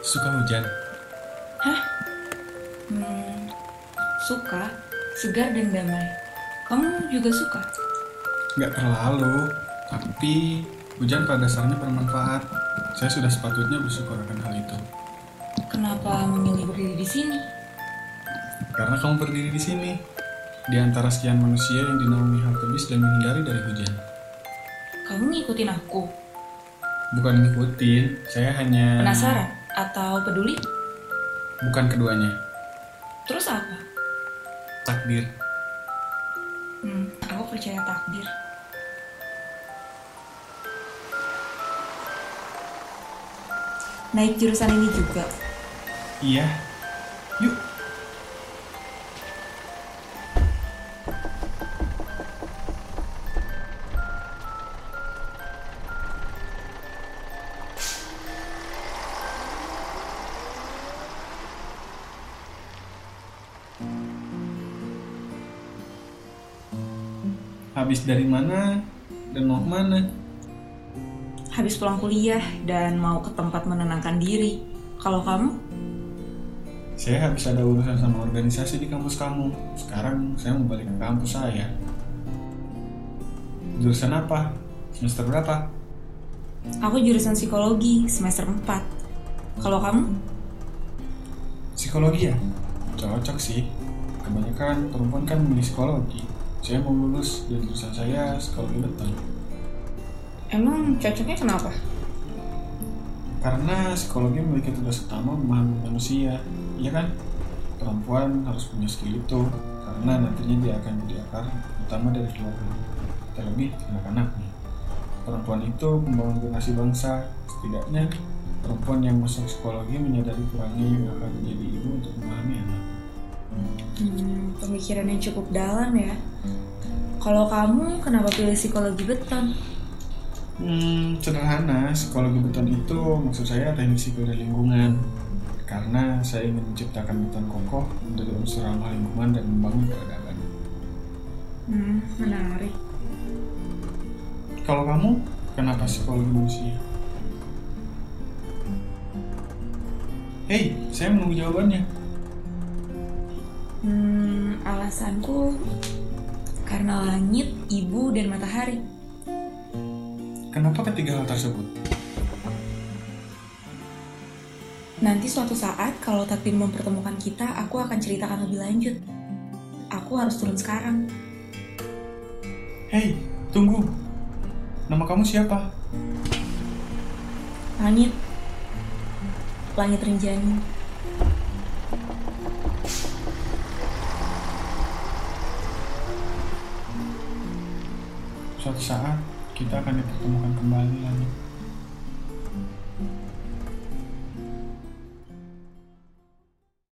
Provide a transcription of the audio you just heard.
Suka hujan? Hah? Hmm, suka, segar dan damai. Kamu juga suka? Nggak terlalu, tapi hujan pada dasarnya bermanfaat. Saya sudah sepatutnya bersyukur akan hal itu. Kenapa memilih berdiri di sini? Karena kamu berdiri di sini, di antara sekian manusia yang dinaungi hal tebis dan menghindari dari hujan. Kamu ngikutin aku? Bukan ngikutin, saya hanya... Penasaran? Atau peduli? Bukan keduanya, Terus apa? takdir. Hmm, aku percaya takdir. Naik jurusan ini juga. Iya, yuk. Habis dari mana dan mau ke mana? Habis pulang kuliah dan mau ke tempat menenangkan diri. Kalau kamu? Saya habis ada urusan sama organisasi di kampus kamu. Sekarang saya mau balik ke kampus saya. Jurusan apa? Semester berapa? Aku jurusan psikologi semester 4. Kalau kamu? Psikologi ya? Cocok sih. Kebanyakan perempuan kan memilih psikologi. Saya mau lulus dan jurusan saya psikologi betul. Emang cocoknya kenapa? Karena psikologi memiliki tugas utama memahami manusia, iya kan? Perempuan harus punya skill itu, karena nantinya dia akan jadi akar utama dari keluarga. Terlebih anak-anaknya. Perempuan itu membangun generasi bangsa, setidaknya perempuan yang masuk psikologi menyadari kurangnya yang akan menjadi ibu untuk memahami anak. Hmm, pemikiran yang cukup dalam ya. Kalau kamu kenapa pilih psikologi beton? Hmm, sederhana, psikologi beton itu maksud saya teknik dan lingkungan. Karena saya ingin menciptakan beton kokoh dari unsur ramah lingkungan dan membangun peradaban. Hmm, menarik. Kalau kamu, kenapa psikologi manusia? Hei, saya menunggu jawabannya. Alasanku karena langit, ibu, dan matahari. Kenapa ketiga hal tersebut? Nanti suatu saat kalau takdir mempertemukan kita, aku akan ceritakan lebih lanjut. Aku harus turun sekarang. Hei, tunggu. Nama kamu siapa? Langit. Langit Rinjani. Suatu saat kita akan dipertemukan kembali lagi.